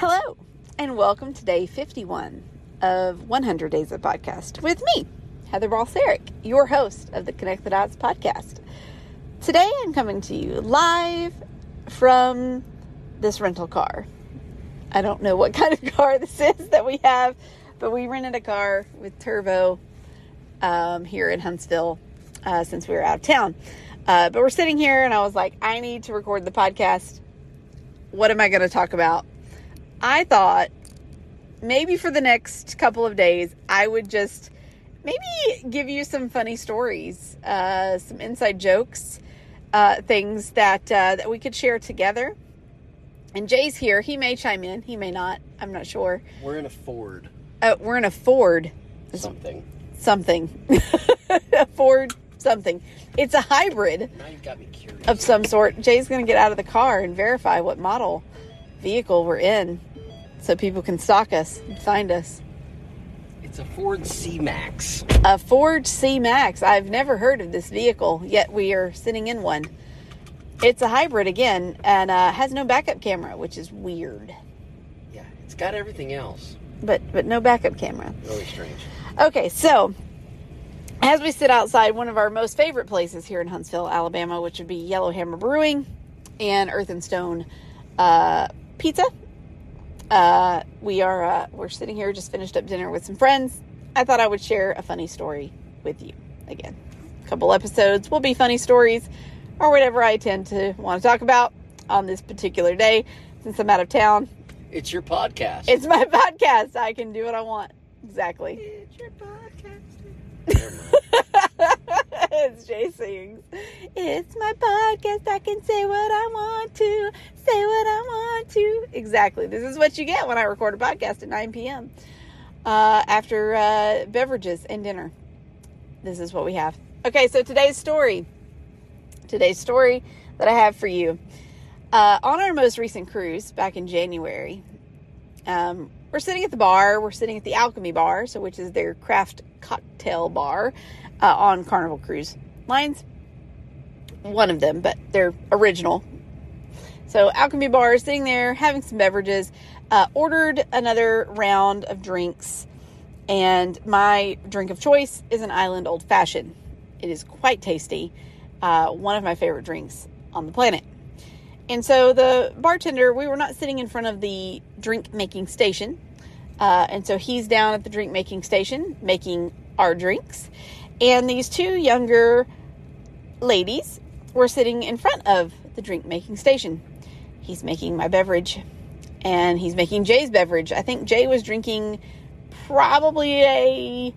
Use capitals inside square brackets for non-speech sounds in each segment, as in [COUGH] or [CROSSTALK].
Hello, and welcome to day 51 of 100 Days of Podcast with me, Heather Balseric, your host of the Connect the Dots podcast. Today I'm coming to you live from this rental car. I don't know what [LAUGHS] kind of car this is that we have, but we rented a car with turbo um, here in Huntsville uh, since we were out of town. Uh, but we're sitting here, and I was like, I need to record the podcast. What am I going to talk about? I thought maybe for the next couple of days, I would just maybe give you some funny stories, uh, some inside jokes, uh, things that uh, that we could share together. And Jay's here. He may chime in. He may not. I'm not sure. We're in a Ford. Uh, we're in a Ford. Something. Something. [LAUGHS] a Ford something. It's a hybrid got me curious. of some sort. Jay's going to get out of the car and verify what model vehicle we're in so people can stalk us and find us. It's a Ford C-Max. A Ford C Max. I've never heard of this vehicle, yet we are sitting in one. It's a hybrid again and uh, has no backup camera, which is weird. Yeah, it's got everything else. But but no backup camera. Really strange. Okay, so as we sit outside one of our most favorite places here in Huntsville, Alabama, which would be Yellowhammer Brewing and Earth and Stone uh, Pizza, uh, we are uh, we're sitting here, just finished up dinner with some friends. I thought I would share a funny story with you again. A couple episodes will be funny stories or whatever I tend to want to talk about on this particular day. Since I'm out of town, It's your podcast. it's my [LAUGHS] podcast. I can do what I want. Exactly. It's your podcast. [LAUGHS] Mind. Jay sings, it's my podcast. I can say what I want to, say what I want to. Exactly. This is what you get when I record a podcast at 9 p.m. Uh, after uh, beverages and dinner. This is what we have. Okay, so today's story. Today's story that I have for you. Uh, on our most recent cruise back in January, um, we're sitting at the bar. We're sitting at the Alchemy Bar, so which is their craft cocktail bar uh, on Carnival Cruise Lines. One of them, but they're original. So Alchemy Bar is sitting there having some beverages. Uh, ordered another round of drinks, and my drink of choice is an Island Old Fashioned. It is quite tasty. Uh, one of my favorite drinks on the planet. And so the bartender, we were not sitting in front of the drink making station. Uh, and so he's down at the drink making station making our drinks. And these two younger ladies were sitting in front of the drink making station. He's making my beverage and he's making Jay's beverage. I think Jay was drinking probably a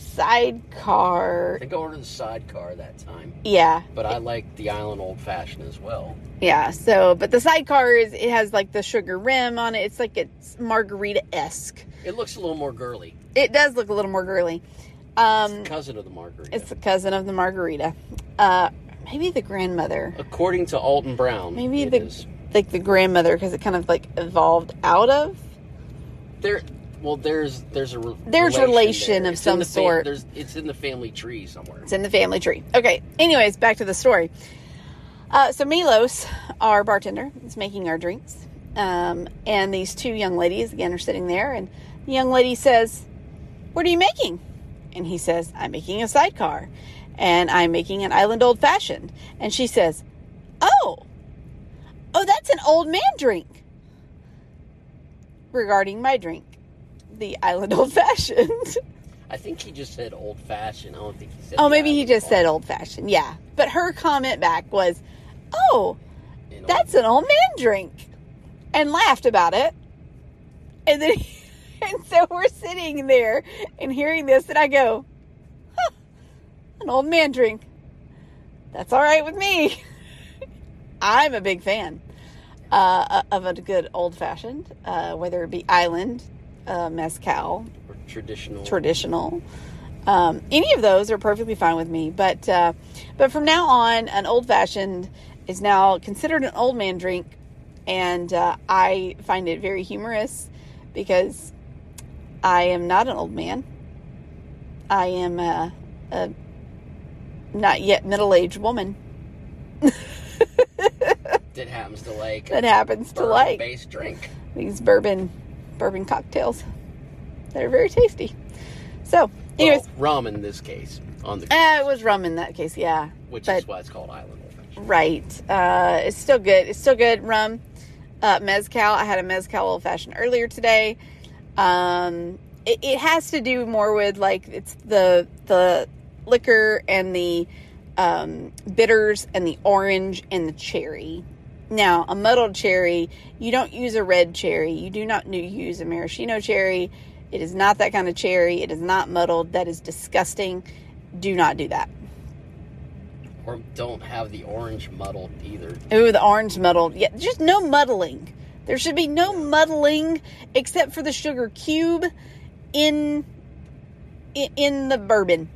sidecar. I think I ordered the sidecar that time, Yeah, but I like the Island Old Fashioned as well. Yeah, so but the sidecar is it has like the sugar rim on it. It's like it's margarita esque. It looks a little more girly. It does look a little more girly. Um, Cousin of the margarita. it's the cousin of the margarita. Uh, maybe the grandmother. According to Alton Brown, Maybe the is. like the grandmother because it kind of like evolved out of. There, well, there's there's a re- There's relation there. of some sort. There's it's in the family tree somewhere. It's in the family tree. Okay. Anyways, back to the story. Uh, so Milos, our bartender, is making our drinks, um, and these two young ladies again are sitting there, and the young lady says, "What are you making?" And he says, "I'm making a sidecar, and I'm making an island old fashioned." And she says, "Oh, oh, that's an old man drink." Regarding my drink, the island old fashioned. I think he just said old fashioned. I don't think he said. Oh, maybe he just Old- said old fashioned. Yeah. But her comment back was, Oh, that's an old man drink. And laughed about it. And then, [LAUGHS] and so we're sitting there and hearing this, and I go, huh, an old man drink. That's all right with me. [LAUGHS] I'm a big fan uh, of a good old fashioned, uh, whether it be island, uh, mezcal, or traditional. traditional. Um, any of those are perfectly fine with me, but uh, but from now on, an old fashioned is now considered an old man drink, and uh, I find it very humorous because I am not an old man. I am a, a not yet middle aged woman. [LAUGHS] that happens to like that happens to like base drink. these bourbon bourbon cocktails. They're very tasty. So, anyways, Well, rum in this case on the uh, it was rum in that case, yeah. which but- is why it's called Island Old Fashioned. Right. Uh, it's still good. It's still good. Rum, uh, mezcal. I had a mezcal old fashioned earlier today. Um, it, it has to do more with like it's the the liquor and the um, bitters and the orange and the cherry. Now, a muddled cherry, you don't use a red cherry. You do not use a maraschino cherry. It is not that kind of cherry. It is not muddled. That is disgusting. Do not do that. Or don't have the orange muddled either. Ooh, the orange muddled. Yeah, just no muddling. There should be no muddling except for the sugar cube in in, in the bourbon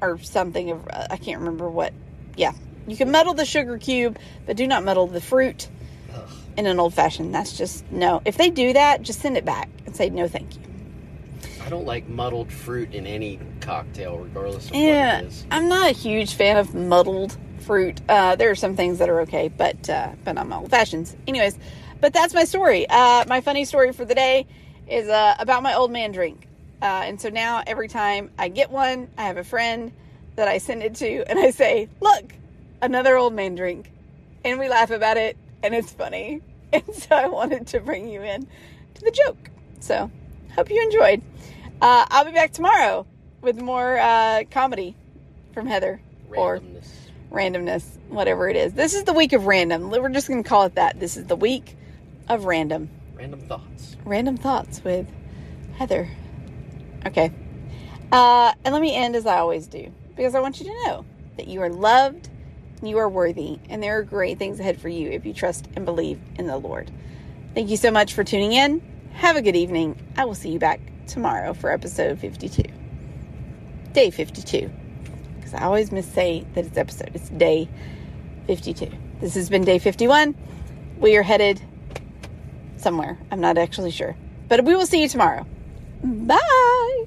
or something. Of uh, I can't remember what. Yeah, you can muddle the sugar cube, but do not muddle the fruit Ugh. in an old fashioned. That's just no. If they do that, just send it back and say no, thank you. I don't like muddled fruit in any cocktail, regardless of Yeah, what it is. I'm not a huge fan of muddled fruit. Uh, there are some things that are okay, but uh, but I'm old fashions. Anyways, but that's my story. Uh, my funny story for the day is uh, about my old man drink. Uh, and so now every time I get one, I have a friend that I send it to, and I say, "Look, another old man drink," and we laugh about it, and it's funny. [LAUGHS] And so I wanted to bring you in to the joke. So hope you enjoyed. Uh, I'll be back tomorrow with more uh, comedy from Heather or Randomness. randomness, whatever it is. This is the week of random. We're just going to call it that. This is the week of random. Random thoughts. Random thoughts with Heather. Okay. Uh, and let me end as I always do because I want you to know that you are loved, you are worthy, and there are great things ahead for you if you trust and believe in the Lord. Thank you so much for tuning in. Have a good evening. I will see you back tomorrow for episode 52. Day 52. Because I always missay that it's episode. It's day 52. This has been day 51. We are headed somewhere. I'm not actually sure. But we will see you tomorrow. Bye.